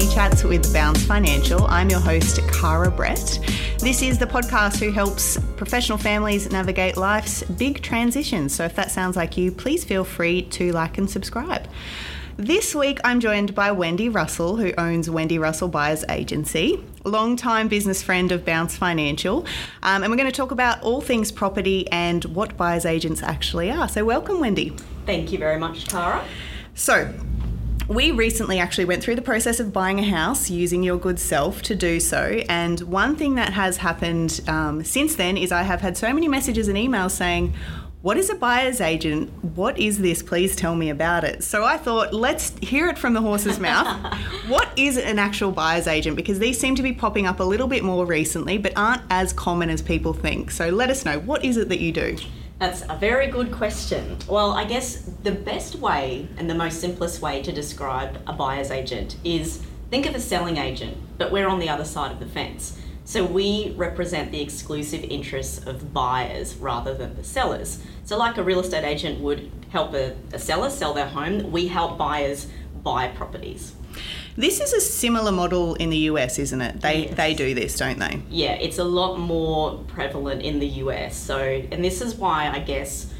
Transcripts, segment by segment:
Money Chats with Bounce Financial. I'm your host, Cara Brett. This is the podcast who helps professional families navigate life's big transitions. So if that sounds like you, please feel free to like and subscribe. This week, I'm joined by Wendy Russell, who owns Wendy Russell Buyers Agency, long-time business friend of Bounce Financial. Um, and we're going to talk about all things property and what buyers agents actually are. So, welcome, Wendy. Thank you very much, Cara. So, we recently actually went through the process of buying a house using your good self to do so. And one thing that has happened um, since then is I have had so many messages and emails saying, what is a buyer's agent? What is this? Please tell me about it. So I thought, let's hear it from the horse's mouth. what is an actual buyer's agent? Because these seem to be popping up a little bit more recently, but aren't as common as people think. So let us know, what is it that you do? That's a very good question. Well, I guess the best way and the most simplest way to describe a buyer's agent is think of a selling agent, but we're on the other side of the fence. So we represent the exclusive interests of buyers rather than the sellers. So, like a real estate agent would help a, a seller sell their home, we help buyers buy properties. This is a similar model in the US, isn't it? They yes. they do this, don't they? Yeah, it's a lot more prevalent in the US. So, and this is why I guess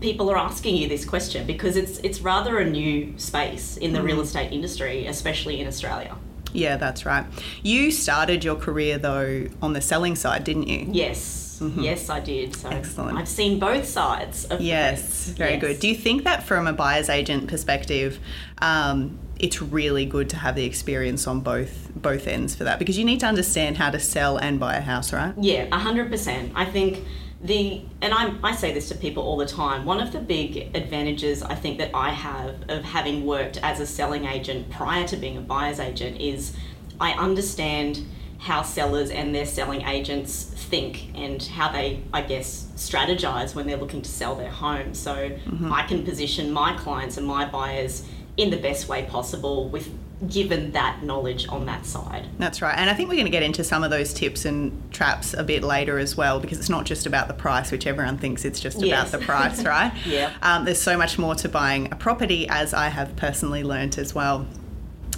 people are asking you this question because it's it's rather a new space in the mm. real estate industry, especially in Australia. Yeah, that's right. You started your career though on the selling side, didn't you? Yes. Mm-hmm. Yes, I did. So Excellent. I've seen both sides of Yes, very yes. good. Do you think that from a buyer's agent perspective, um, it's really good to have the experience on both both ends for that because you need to understand how to sell and buy a house, right? Yeah, hundred percent. I think the and I, I say this to people all the time one of the big advantages i think that i have of having worked as a selling agent prior to being a buyer's agent is i understand how sellers and their selling agents think and how they i guess strategize when they're looking to sell their home so mm-hmm. i can position my clients and my buyers in the best way possible with given that knowledge on that side. That's right. And I think we're going to get into some of those tips and traps a bit later as well because it's not just about the price, which everyone thinks it's just yes. about the price, right? yeah. Um, there's so much more to buying a property, as I have personally learnt as well.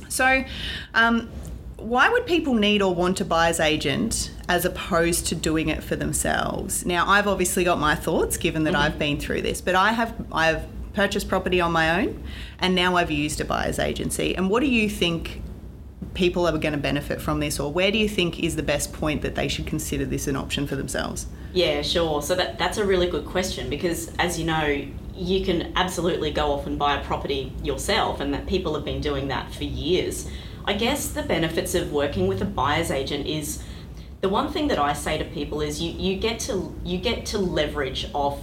So, um, why would people need or want a buyer's agent as opposed to doing it for themselves? Now, I've obviously got my thoughts given that mm-hmm. I've been through this, but I have I've purchased property on my own, and now I've used a buyer's agency. And what do you think people are going to benefit from this, or where do you think is the best point that they should consider this an option for themselves? Yeah, sure. So that, that's a really good question because, as you know, you can absolutely go off and buy a property yourself, and that people have been doing that for years. I guess the benefits of working with a buyer's agent is the one thing that I say to people is you, you get to you get to leverage off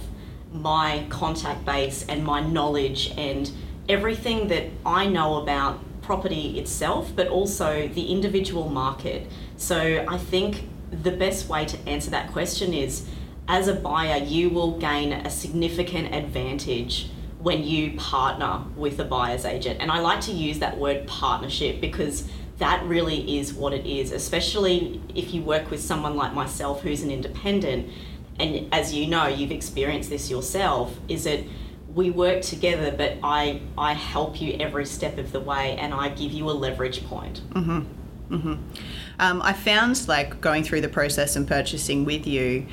my contact base and my knowledge and everything that I know about property itself, but also the individual market. So I think the best way to answer that question is as a buyer, you will gain a significant advantage when you partner with a buyer's agent. And I like to use that word partnership because that really is what it is, especially if you work with someone like myself who's an independent and as you know, you've experienced this yourself, is that we work together, but I, I help you every step of the way and I give you a leverage point. Mm-hmm. Mm-hmm. Um, I found like going through the process and purchasing with you,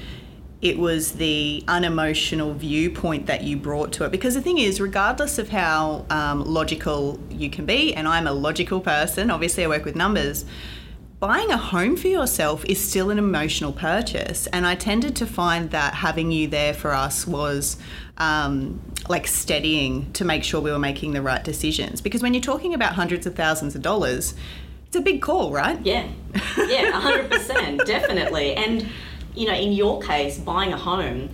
it was the unemotional viewpoint that you brought to it. Because the thing is, regardless of how um, logical you can be, and I'm a logical person, obviously I work with numbers buying a home for yourself is still an emotional purchase. And I tended to find that having you there for us was um, like steadying to make sure we were making the right decisions. Because when you're talking about hundreds of thousands of dollars, it's a big call, right? Yeah, yeah, 100%, definitely. And, you know, in your case, buying a home,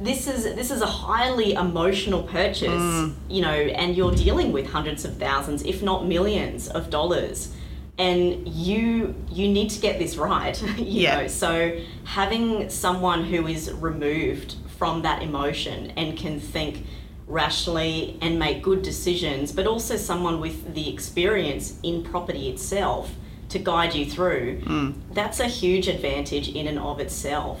this is this is a highly emotional purchase, mm. you know, and you're dealing with hundreds of thousands, if not millions, of dollars and you you need to get this right you yeah. know so having someone who is removed from that emotion and can think rationally and make good decisions but also someone with the experience in property itself to guide you through mm. that's a huge advantage in and of itself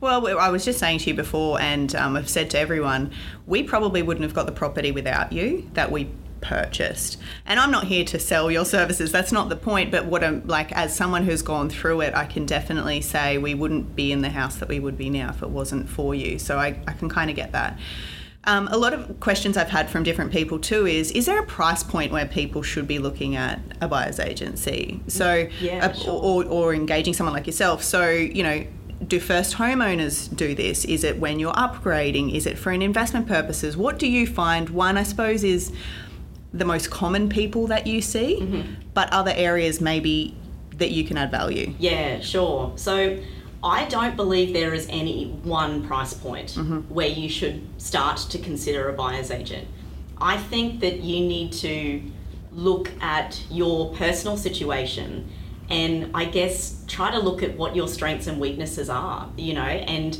well, I was just saying to you before, and um, I've said to everyone, we probably wouldn't have got the property without you that we purchased. And I'm not here to sell your services. That's not the point. But what I'm like, as someone who's gone through it, I can definitely say we wouldn't be in the house that we would be now if it wasn't for you. So I, I can kind of get that. Um, a lot of questions I've had from different people too is: Is there a price point where people should be looking at a buyer's agency? So, Yeah, a- sure. or, or engaging someone like yourself. So, you know, do first homeowners do this? Is it when you're upgrading? Is it for an investment purposes? What do you find? One, I suppose, is the most common people that you see, Mm-hmm. but other areas maybe that you can add value. Yeah, sure. So I don't believe there is any one price point where you should start to consider a buyer's agent. I think that you need to look at your personal situation and I guess try to look at what your strengths and weaknesses are, you know, and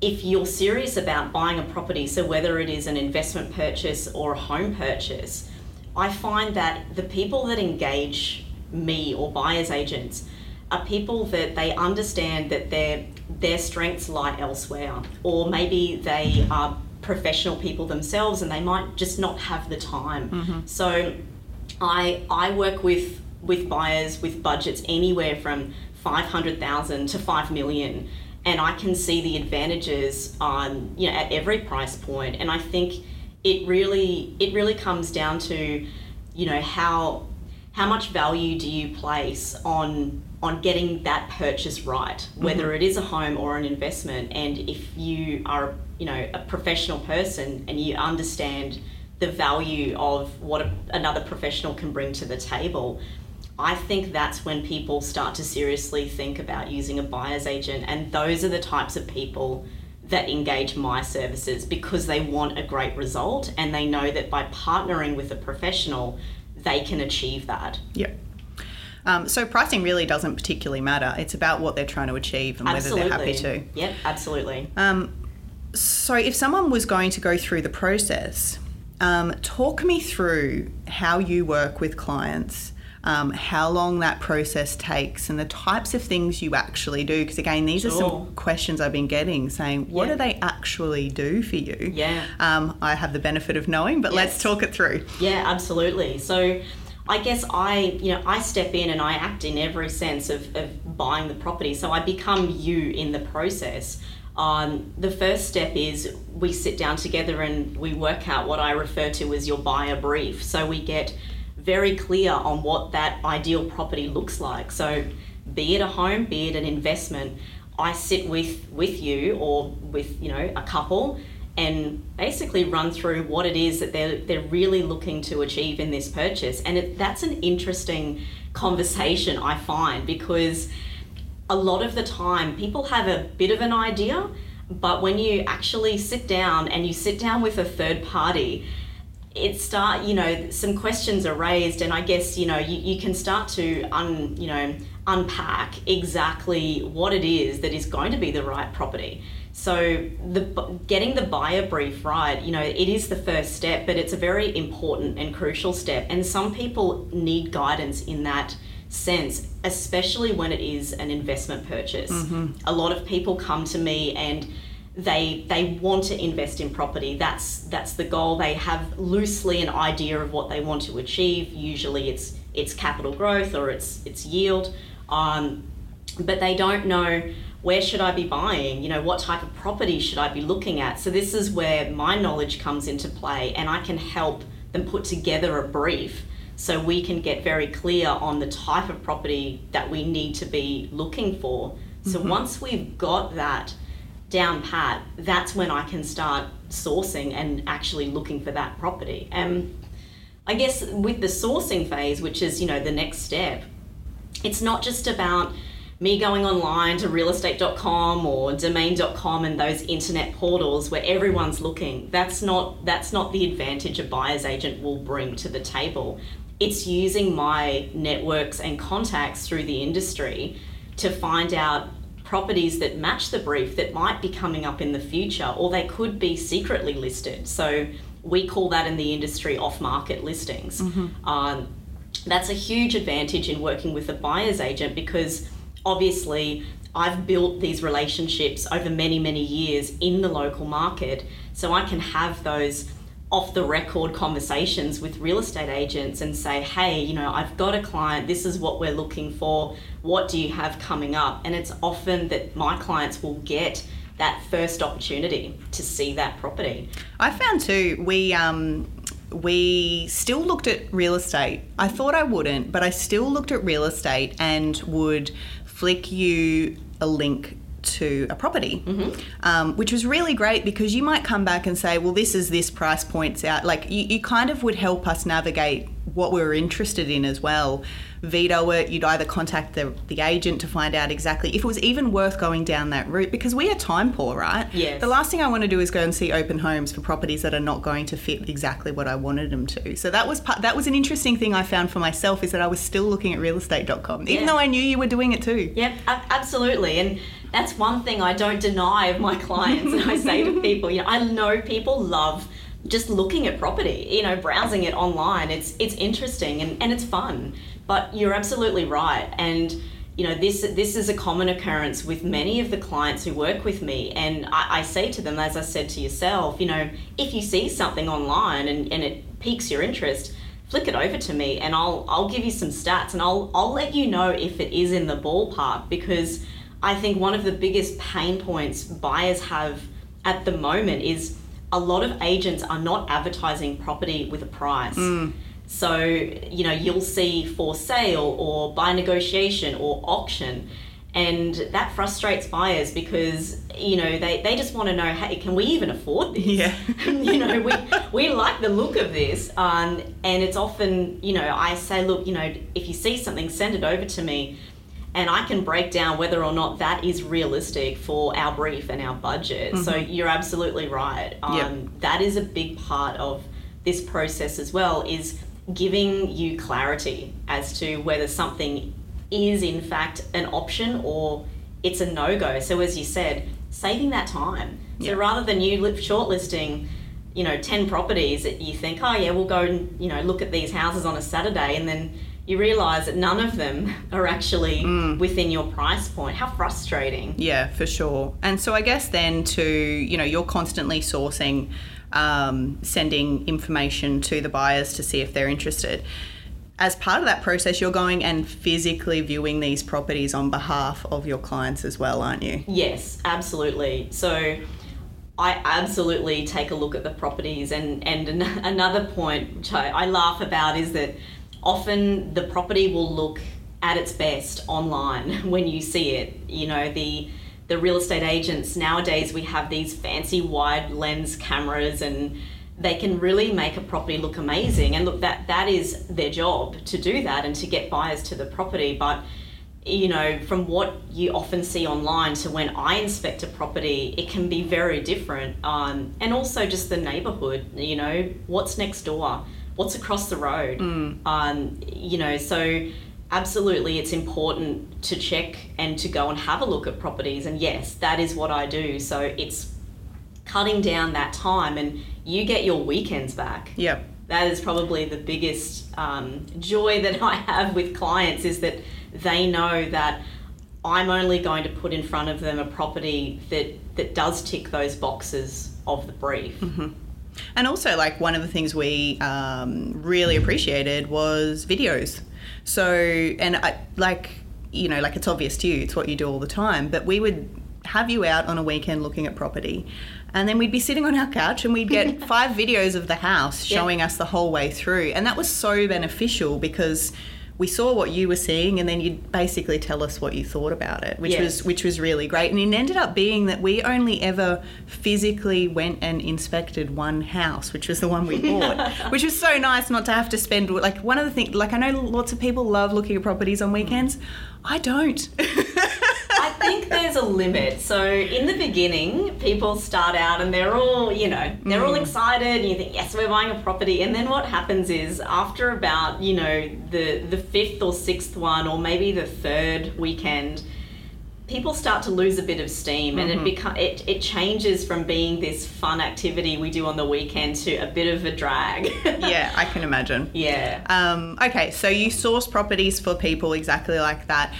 if you're serious about buying a property, so whether it is an investment purchase or a home purchase, I find that the people that engage me or buyer's agents are people that they understand that their their strengths lie elsewhere, or maybe they are professional people themselves and they might just not have the time. Mm-hmm. So I I work with with buyers with budgets anywhere from five hundred thousand to five million, and I can see the advantages on you know at every price point, and I think it really it really comes down to you know how how much value do you place on on getting that purchase right mm-hmm. whether it is a home or an investment. And if you are you know a professional person and you understand the value of what a, another professional can bring to the table I think that's when people start to seriously think about using a buyer's agent, and those are the types of people that engage my services because they want a great result and they know that by partnering with a professional, they can achieve that. Yep. Um, so pricing really doesn't particularly matter. It's about what they're trying to achieve and whether they're happy to. Yep, absolutely. Um, so, if someone was going to go through the process, um, talk me through how you work with clients, um, how long that process takes, and the types of things you actually do. Because, again, these are some questions I've been getting saying, what Yeah. do they actually do for you? Yeah. Um, I have the benefit of knowing, but let's talk it through. Yeah, absolutely. So I guess I, you know, I step in and I act in every sense of, of buying the property. So I become you in the process. Um, the first step is we sit down together and we work out what I refer to as your buyer brief. So we get very clear on what that ideal property looks like. So be it a home, be it an investment, I sit with with you or with you know a couple and basically run through what it is that they're they're really looking to achieve in this purchase. And it, that's an interesting conversation I find because a lot of the time people have a bit of an idea, but when you actually sit down and you sit down with a third party, it start you know some questions are raised and i guess you know you, you can start to un you know unpack exactly what it is that is going to be the right property. So the getting the buyer brief right you know it is the first step but it's a very important and crucial step. And some people need guidance in that sense especially when it is an investment purchase. Mm-hmm. A lot of people come to me and they they want to invest in property. That's that's the goal. They have loosely an idea of what they want to achieve. Usually it's it's capital growth or it's it's yield. Um, but they don't know where should I be buying? You know what type of property should I be looking at? So this is where my knowledge comes into play and I can help them put together a brief so we can get very clear on the type of property that we need to be looking for. So once we've got that down pat, that's when I can start sourcing and actually looking for that property. And I guess with the sourcing phase, which is, you know, the next step, it's not just about me going online to realestate.com or domain.com and those internet portals where everyone's looking. That's not that's not the advantage a buyer's agent will bring to the table. It's using my networks and contacts through the industry to find out properties that match the brief that might be coming up in the future or they could be secretly listed. So we call that in the industry off market listings. Um, that's a huge advantage in working with a buyer's agent because obviously I've built these relationships over many, many years in the local market. So I can have those off the record conversations with real estate agents and say, hey, you know, I've got a client, this is what we're looking for, what do you have coming up? And it's often that my clients will get that first opportunity to see that property. I found too, we, um, we still looked at real estate. I thought I wouldn't, but I still looked at real estate and would flick you a link to a property, Mm-hmm. um, which was really great because you might come back and say, well, this is this price points out. Like you, you kind of would help us navigate what we were interested in as well. Veto it, you'd either contact the, the agent to find out exactly if it was even worth going down that route because we are time poor, right? Yes. The last thing I want to do is go and see open homes for properties that are not going to fit exactly what I wanted them to. So that was part, that was an interesting thing I found for myself is that I was still looking at realestate.com, even Yeah. though I knew you were doing it too. Yep, absolutely. And that's one thing I don't deny of my clients. and I say to people, you know, I know people love just looking at property, you know, browsing it online. It's it's interesting and, and it's fun. But you're absolutely right. And you know, this this is a common occurrence with many of the clients who work with me. And I, I say to them, as I said to yourself, you know, if you see something online and, and it piques your interest, flick it over to me and I'll I'll give you some stats and I'll I'll let you know if it is in the ballpark because I think one of the biggest pain points buyers have at the moment is a lot of agents are not advertising property with a price. So, you know, you'll see for sale or by negotiation or auction. And that frustrates buyers because, you know, they, they just want to know, hey, can we even afford this? Yeah. you know, we, we like the look of this. Um, and it's often, you know, I say, look, you know, if you see something, send it over to me. And I can break down whether or not that is realistic for our brief and our budget. So you're absolutely right. Um, Yep. That is a big part of this process as well, is giving you clarity as to whether something is in fact an option or it's a no-go. So as you said, saving that time. So rather than you shortlisting, you know, 10 properties that you think, oh yeah, we'll go and, you know, look at these houses on a Saturday and then you realize that none of them are actually within your price point. How frustrating. Yeah, for sure. And so I guess then to, you know, you're constantly sourcing, um, sending information to the buyers to see if they're interested. As part of that process, you're going and physically viewing these properties on behalf of your clients as well, aren't you? Yes, absolutely. So I absolutely take a look at the properties and, and an- another point which I, I laugh about is that often the property will look at its best online when you see it. You know, the the real estate agents nowadays we have these fancy wide lens cameras and they can really make a property look amazing and look that that is their job to do that and to get buyers to the property but you know, from what you often see online to when I inspect a property, it can be very different. Um, and also just the neighborhood, you know, what's next door, what's across the road. Um, you know, so absolutely it's important to check and to go and have a look at properties. And yes, that is what I do. So it's cutting down that time and you get your weekends back Yep. that is probably the biggest um, joy that I have with clients is that they know that I'm only going to put in front of them a property that that does tick those boxes of the brief. And also, like one of the things we um, really appreciated was videos. So, and I like, you know, like it's obvious to you, it's what you do all the time, but we would have you out on a weekend looking at property. And then we'd be sitting on our couch and we'd get five videos of the house Yeah. showing us the whole way through. And that was so beneficial because we saw what you were seeing and then you'd basically tell us what you thought about it, which Yes. was which was really great. And it ended up being that we only ever physically went and inspected one house, which was the one we bought, which was so nice not to have to spend like one of the things. Like I know lots of people love looking at properties on weekends. I don't. Think there's a limit. So in the beginning, people start out and they're all, you know, they're all excited and you think, yes, we're buying a property. And then what happens is after about, you know, the the fifth or sixth one or maybe the third weekend, people start to lose a bit of steam and it become it, it changes from being this fun activity we do on the weekend to a bit of a drag. yeah, I can imagine. yeah. Um, okay, so you source properties for people exactly like that.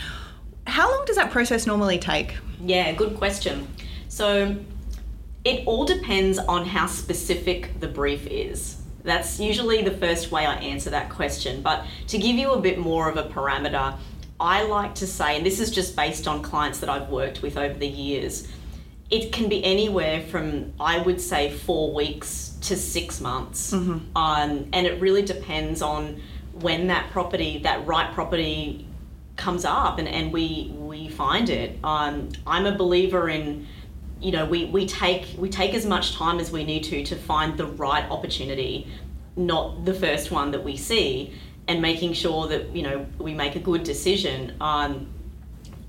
How long does that process normally take? Yeah, good question. So It all depends on how specific the brief is. That's usually the first way I answer that question. But to give you a bit more of a parameter, I like to say, and this is just based on clients that I've worked with over the years, it can be anywhere from, I would say, four weeks to six months. Mm-hmm. Um, and it really depends on when that property, that right property, comes up and, and we, we find it. Um, I'm a believer in you know we, we take we take as much time as we need to to find the right opportunity not the first one that we see and making sure that you know we make a good decision. Um,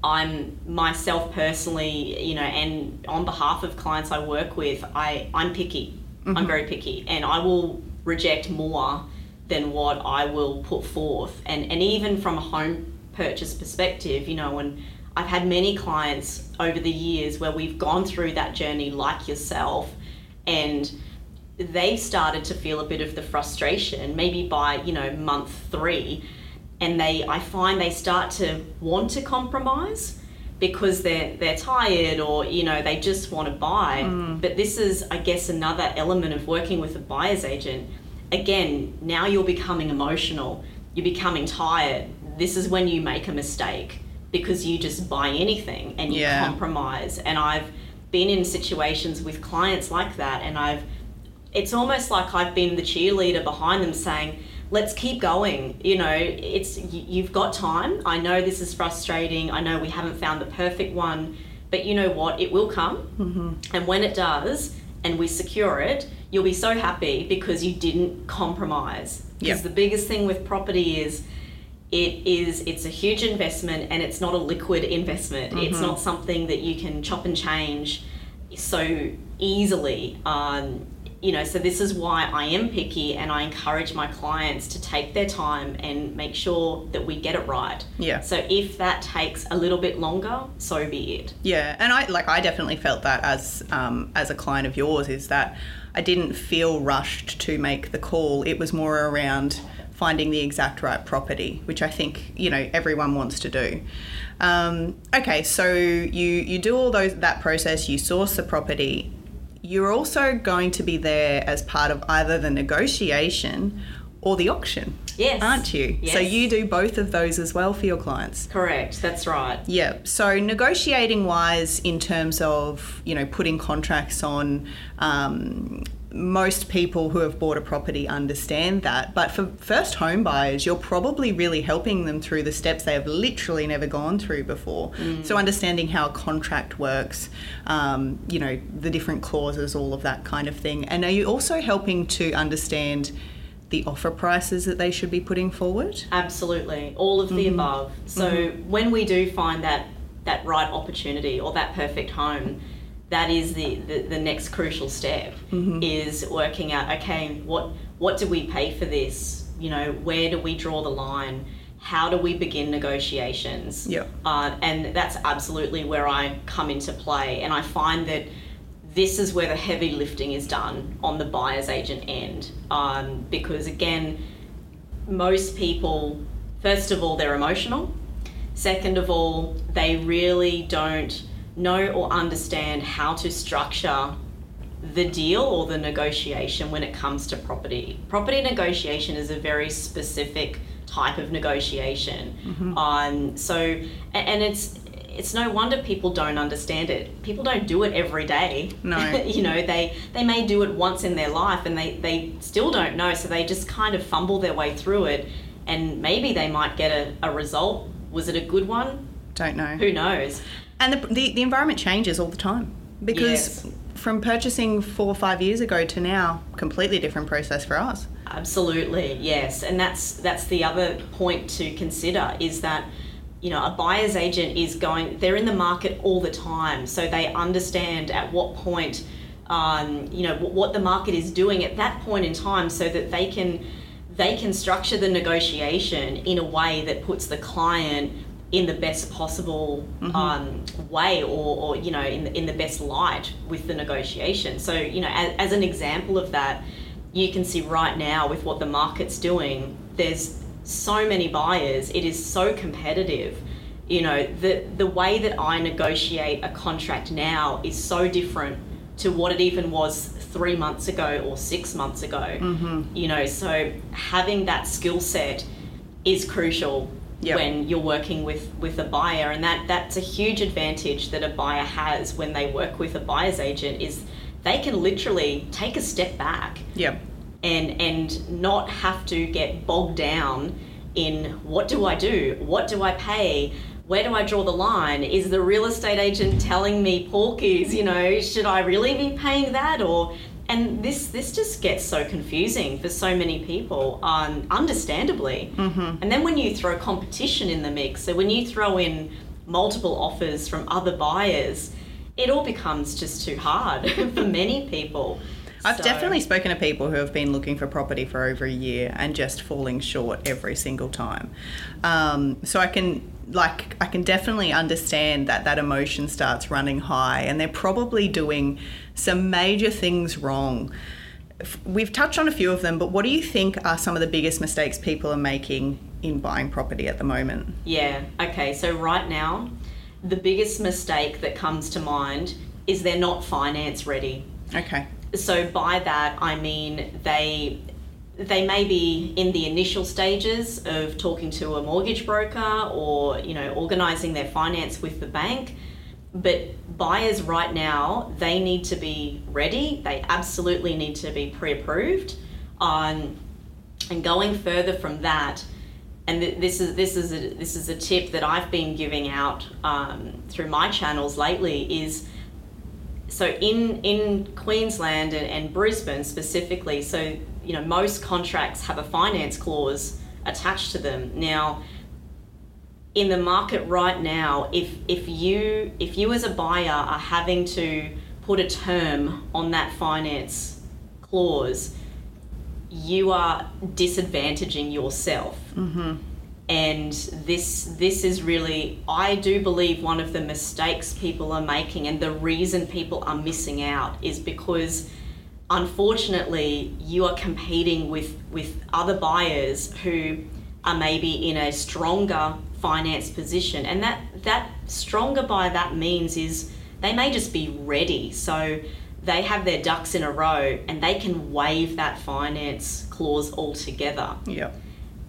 i'm myself personally you know and on behalf of clients i work with i i'm picky. I'm very picky and i will reject more than what i will put forth. And and even from a home purchase perspective you know and I've had many clients over the years where we've gone through that journey like yourself and they've started to feel a bit of the frustration maybe by you know month 3 and they I find they start to want to compromise because they're they're tired or you know they just want to buy. Hmm. But this is I guess another element of working with a buyer's agent. Again now you're becoming emotional. You're becoming tired this is when you make a mistake because you just buy anything and you Yeah. compromise. And I've been in situations with clients like that, and I've it's almost like I've been the cheerleader behind them saying, let's keep going. You know, it's you've got time. I know this is frustrating. I know we haven't found the perfect one, but you know what? It will come. Mm-hmm. And when it does, and we secure it, you'll be so happy because you didn't compromise. Because Yep. the biggest thing with property is it is it's a huge investment and it's not a liquid investment. It's not something that you can chop and change so easily. Um, you know so this is why i am picky and i encourage my clients to take their time and make sure that we get it right. Yeah. so if that takes a little bit longer so be it. Yeah, and I like I definitely felt that as um, as a client of yours is that I didn't feel rushed to make the call. It was more around finding the exact right property, which I think you know everyone wants to do. Um, okay, so you you do all those that process. You source the property. You're also going to be there as part of either the negotiation or the auction, yes aren't you? Yes. So you do both of those as well for your clients. correct that's right Yeah. So negotiating wise, in terms of you know putting contracts on, um, most people who have bought a property understand that. But for first home buyers, you're probably really helping them through the steps they have literally never gone through before. So understanding how a contract works, um, you know, the different clauses, all of that kind of thing. And are you also helping to understand? The offer prices that they should be putting forward. Absolutely, all of the Mm-hmm. above. So when we do find that that right opportunity or that perfect home, that is the, the, the next crucial step Mm-hmm. is working out okay what what do we pay for this? You know where do we draw the line? How do we begin negotiations? Yep. uh, and that's absolutely where I come into play. And I find that this is where the heavy lifting is done on the buyer's agent end. Um, because again most people first of all they're emotional. Second of all they really don't know or understand how to structure the deal or the negotiation when it comes to property. Property negotiation is a very specific type of negotiation. Um, so and it's it's no wonder people don't understand it. People don't do it every day. No. you know they they may do it once in their life and they they still don't know so they just kind of fumble their way through it. And maybe they might get a, a result. Was it a good one? Don't know. who knows And the, the, the environment changes all the time because Yes. from purchasing four or five years ago to now, completely different process for us. Absolutely, yes, and that's that's the other point to consider is that you know a buyer's agent is going they're in the market all the time, so they understand at what point um, you know what the market is doing at that point in time, so that they can they can structure the negotiation in a way that puts the client in the best possible um, way or, or you know in the, in the best light with the negotiation. So you know as, as an example of that you can see right now with what the market's doing there's so many buyers. It is so competitive. You know the the way that I negotiate a contract now is so different to what it even was three months ago or six months ago. Mm-hmm. You know, so having that skill set is crucial Yep. when you're working with with a buyer, and that that's a huge advantage that a buyer has when they work with a buyer's agent is they can literally take a step back Yep. and and not have to get bogged down in what do I do? What do I pay? Where do I draw the line? Is the real estate agent telling me porkies, you know, should I really be paying that or and this this just gets so confusing for so many people, um, understandably. Mm-hmm. And then when you throw competition in the mix, so when you throw in multiple offers from other buyers, it all becomes just too hard for many people. I've So- definitely spoken to people who have been looking for property for over a year and just falling short every single time. Um, so I can like I can definitely understand that that emotion starts running high, and they're probably doing some major things wrong. We've touched on a few of them, but what do you think are some of the biggest mistakes people are making in buying property at the moment? Yeah, okay. So, right now, the biggest mistake that comes to mind is they're not finance ready. Okay. So, by that, I mean they. They may be in the initial stages of talking to a mortgage broker or, you know, organizing their finance with the bank. But buyers right now, they need to be ready. They absolutely need to be pre-approved. Um, and going further from that, and th- this is this is a, this is a tip that I've been giving out um, through my channels lately is so in in Queensland and, and Brisbane specifically, so you know most contracts have a finance clause attached to them. Now, in the market right now, if if you if you as a buyer are having to put a term on that finance clause, you are disadvantaging yourself mm-hmm. and this this is really I do believe one of the mistakes people are making and the reason people are missing out is because unfortunately you are competing with with other buyers who are maybe in a stronger finance position and that that stronger by that means is they may just be ready so they have their ducks in a row and they can waive that finance clause altogether Yep.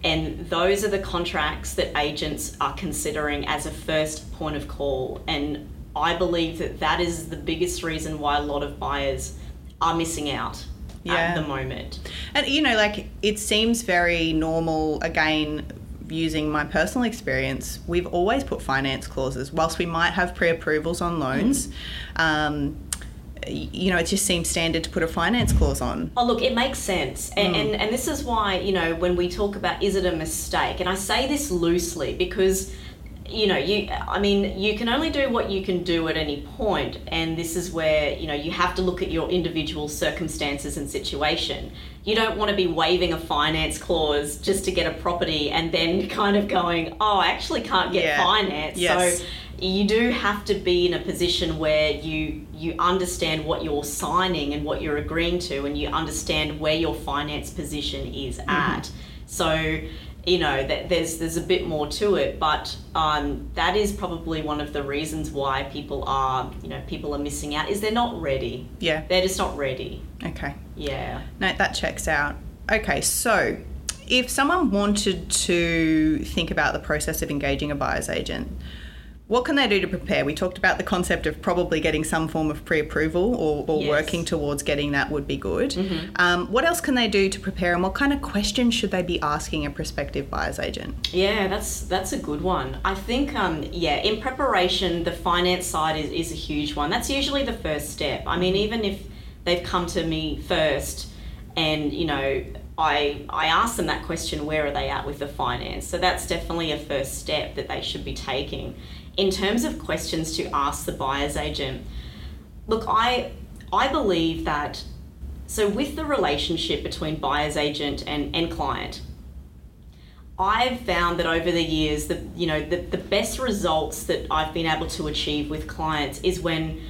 and those are the contracts that agents are considering as a first point of call. And I believe that that is the biggest reason why a lot of buyers are missing out Yeah. at the moment. And you know, like it seems very normal again using my personal experience, we've always put finance clauses. Whilst we might have pre-approvals on loans, um, you know, it just seems standard to put a finance clause on. Oh, look, it makes sense. And, and, and this is why, you know, when we talk about is it a mistake, and I say this loosely because, you know, you, I mean, you can only do what you can do at any point, and this is where, you know, you have to look at your individual circumstances and situation. You don't want to be waiving a finance clause just to get a property and then kind of going, oh, I actually can't get Yeah. finance. Yes. So you do have to be in a position where you you understand what you're signing and what you're agreeing to and you understand where your finance position is mm-hmm. at so you know that there's there's a bit more to it but um, that is probably one of the reasons why people are you know people are missing out is they're not ready Yeah. they're just not ready Okay. yeah No, that checks out. Okay, so if someone wanted to think about the process of engaging a buyer's agent, what can they do to prepare? We talked about the concept of probably getting some form of pre approval or, or Yes. working towards getting that would be good. Um, what else can they do to prepare and what kind of questions should they be asking a prospective buyer's agent? Yeah, that's that's a good one. I think um, yeah, in preparation, the finance side is, is a huge one. That's usually the first step. I mean, even if they've come to me first, and you know, I I ask them that question, where are they at with the finance? So that's definitely a first step that they should be taking. In terms of questions to ask the buyer's agent, look, I I believe that so with the relationship between buyer's agent and, and client, I've found that over the years that you know the, the best results that I've been able to achieve with clients is when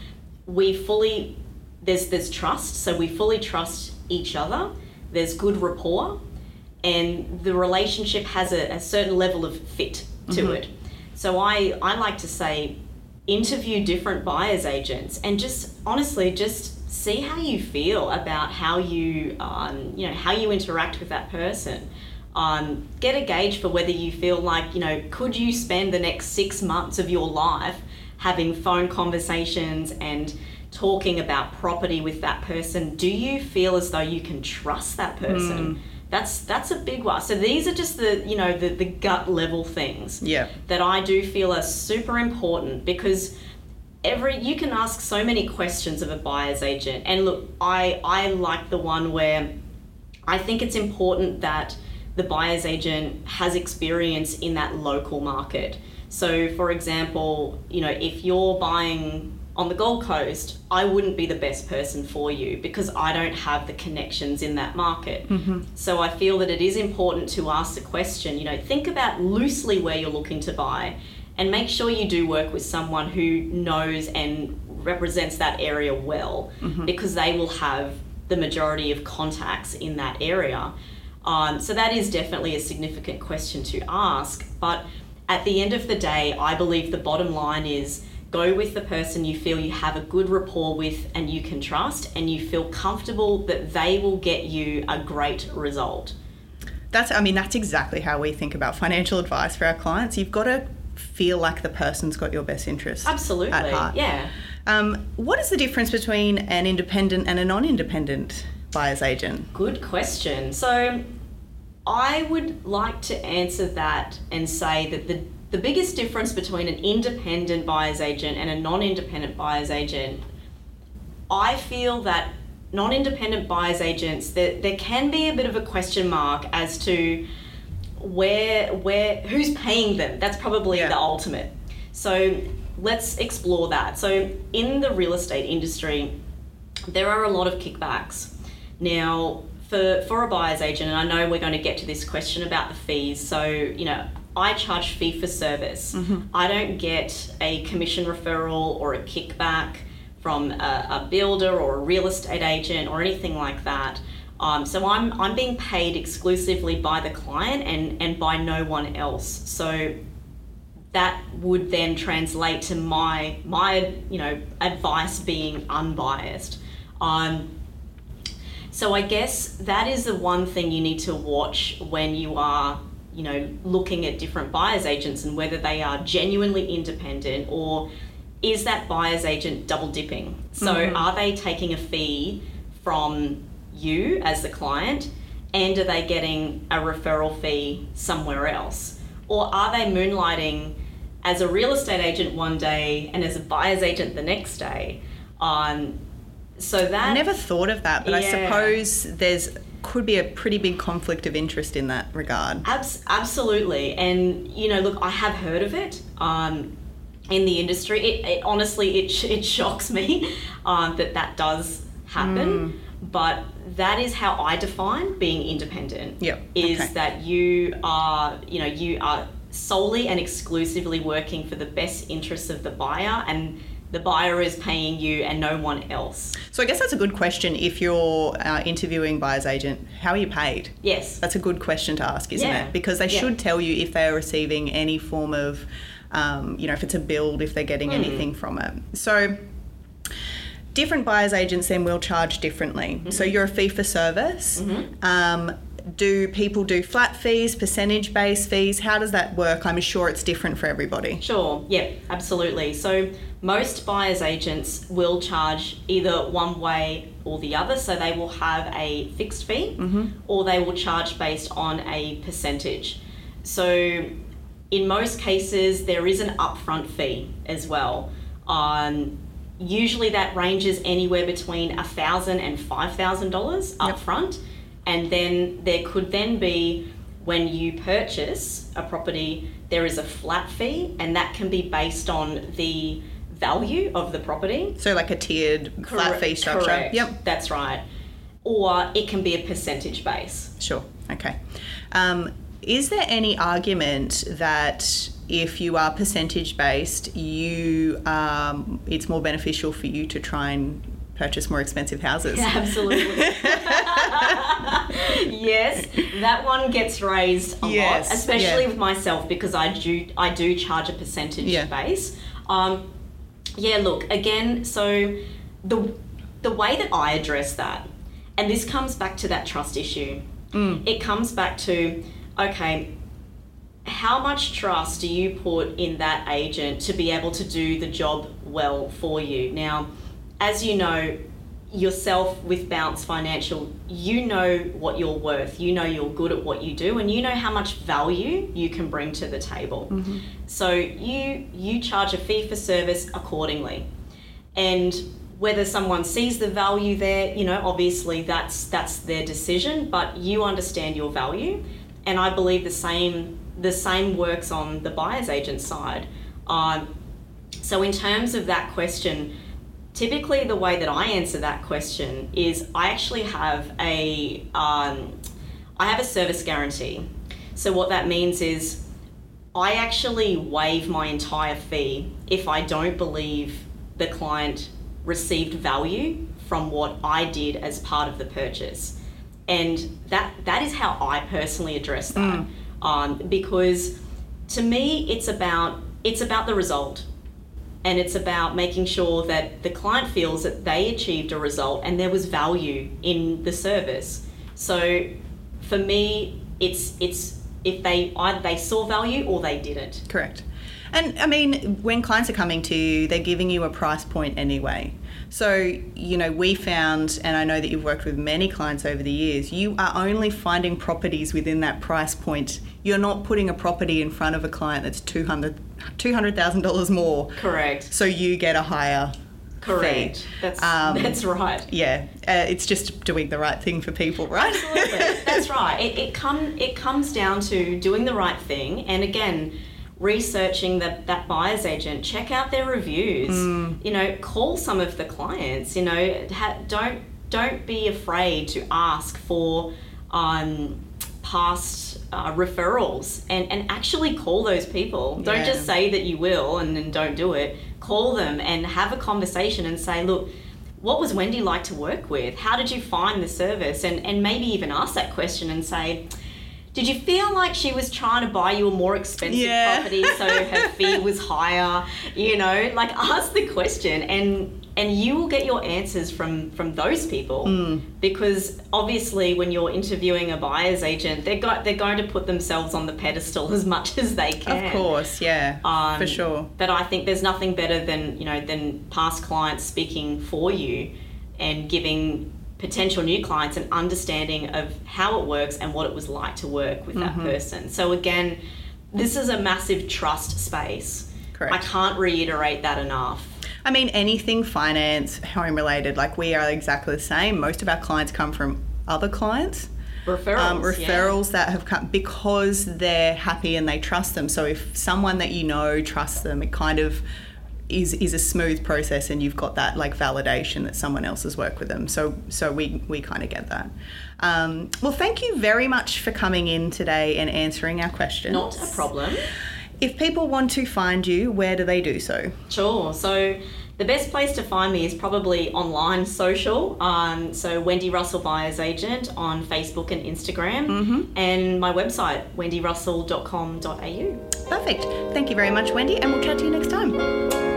we fully there's there's trust. So we fully trust each other. There's good rapport and the relationship has a, a certain level of fit to mm-hmm. it so I, I like to say interview different buyers agents and just honestly just see how you feel about how you um, you know how you interact with that person. Um, get a gauge for whether you feel like you know could you spend the next six months of your life having phone conversations and talking about property with that person? Do you feel as though you can trust that person that's that's a big one so these are just the you know the, the gut level things Yeah. that I do feel are super important because every you can ask so many questions of a buyer's agent and look I I like the one where I think it's important that the buyer's agent has experience in that local market. So for example, you know, if you're buying on the Gold Coast, I wouldn't be the best person for you because I don't have the connections in that market. So I feel that it is important to ask the question, you know, think about loosely where you're looking to buy and make sure you do work with someone who knows and represents that area well because they will have the majority of contacts in that area. Um, so that is definitely a significant question to ask. But at the end of the day, I believe the bottom line is go with the person you feel you have a good rapport with and you can trust, and you feel comfortable that they will get you a great result. That's, I mean, that's exactly how we think about financial advice for our clients. You've got to feel like the person's got your best interest. Absolutely. At heart. Yeah. Um, what is the difference between an independent and a non independent buyer's agent? Good question. So, I would like to answer that and say that the, the biggest difference between an independent buyer's agent and a non independent buyer's agent, I feel that non independent buyer's agents, there, there can be a bit of a question mark as to where where who's paying them. That's probably Yeah. the ultimate. So let's explore that. So in the real estate industry there are a lot of kickbacks. Now for for a buyer's agent and i know we're going to get to this question about the fees so you know i charge fee for service. I don't get a commission referral or a kickback from a, a builder or a real estate agent or anything like that. Um, so I'm, I'm being paid exclusively by the client and, and by no one else. So that would then translate to my my you know advice being unbiased. Um, so I guess that is the one thing you need to watch when you are, you know, looking at different buyer's agents and whether they are genuinely independent or is that buyer's agent double dipping? So are they taking a fee from you as the client and are they getting a referral fee somewhere else? Or are they moonlighting as a real estate agent one day and as a buyer's agent the next day? Um, so that I never thought of that, but I suppose there's could be a pretty big conflict of interest in that regard. Abs- absolutely, and you know, look, I have heard of it um, in the industry. It, it honestly, it, sh- it shocks me um, that that does happen. But that is how I define being independent. Yep, Is okay. that you are, you know, you are solely and exclusively working for the best interests of the buyer, and the buyer is paying you and no one else. So I guess that's a good question. If you're uh, interviewing buyer's agent, how are you paid? Yes. That's a good question to ask, isn't Yeah. it? Because they Yeah. should tell you if they are receiving any form of, um, you know, if it's a build, if they're getting Hmm. anything from it. So different buyer's agents then will charge differently. So Mm-hmm. you're a fee for service. Um, do people do flat fees, percentage based fees? How does that work? I'm sure it's different for everybody. Sure, yep, absolutely. So most buyer's agents will charge either one way or the other. So they will have a fixed fee or they will charge based on a percentage. So in most cases, there is an upfront fee as well. Um, usually that ranges anywhere between $1,000 and $5,000 upfront. And then there could then be when you purchase a property, there is a flat fee, and that can be based on the value of the property. So like a tiered flat fee structure. Correct. Yep. That's right. Or it can be a percentage base. Sure. Okay. Um, is there any argument that if you are percentage based, you um, it's more beneficial for you to try and purchase more expensive houses? Absolutely. yes, that one gets raised a Yes, lot, especially yeah. with myself because I do I do charge a percentage Yeah. base. Um, yeah, look again. So the the way that I address that, and this comes back to that trust issue. It comes back to okay, how much trust do you put in that agent to be able to do the job well for you? Now, as you know, yourself with Bounce Financial, you know what you're worth, you know you're good at what you do, and you know how much value you can bring to the table. So you you charge a fee for service accordingly. And whether someone sees the value there, you know, obviously that's that's their decision, but you understand your value. And I believe the same the same works on the buyer's agent side. Um, so in terms of that question, typically the way that I answer that question is I actually have a um, I have a service guarantee. So what that means is I actually waive my entire fee if I don't believe the client received value from what I did as part of the purchase. And that that is how I personally address that. Um, because to me it's about it's about the result and it's about making sure that the client feels that they achieved a result and there was value in the service. So for me, it's it's if they either they saw value or they didn't. Correct. And I mean, when clients are coming to you, they're giving you a price point anyway. So, you know, we found, and I know that you've worked with many clients over the years, you are only finding properties within that price point. You're not putting a property in front of a client that's $200,000 $200, more. Correct. So you get a higher Correct. fee. That's Um, that's right. Yeah, uh, it's just doing the right thing for people, right? Absolutely. That's right. It, it come it comes down to doing the right thing and again researching that that buyer's agent check out their reviews. You know call some of the clients you know ha, don't don't be afraid to ask for um, past uh, referrals and, and actually call those people. Don't just say that you will and then don't do it. Call them and have a conversation and say look what was Wendy like to work with? How did you find the service? And and maybe even ask that question and say, did you feel like she was trying to buy you a more expensive Yeah. property so her fee was higher? You know, like ask the question and and you will get your answers from from those people Hmm. because obviously when you're interviewing a buyer's agent they're got they're going to put themselves on the pedestal as much as they can Of course, yeah, um, for sure. But I think there's nothing better than you know than past clients speaking for you and giving potential new clients an understanding of how it works and what it was like to work with Mm-hmm. that person. So again, this is a massive trust space. Correct. I can't reiterate that enough. I mean, anything finance, home related, like we are exactly the same. Most of our clients come from other clients. Referrals. Um, yeah. referrals that have come because they're happy and they trust them. So if someone that you know trusts them, it kind of is is a smooth process, and you've got that like validation that someone else has worked with them. So so we we kind of get that. Um, well, thank you very much for coming in today and answering our questions. Not a problem. If people want to find you, where do they do so? Sure. So the best place to find me is probably online social. Um, so Wendy Russell Buyers Agent on Facebook and Instagram, Mm-hmm. and my website wendyrussell.com.au. Perfect. Thank you very much, Wendy, and we'll chat to you next time.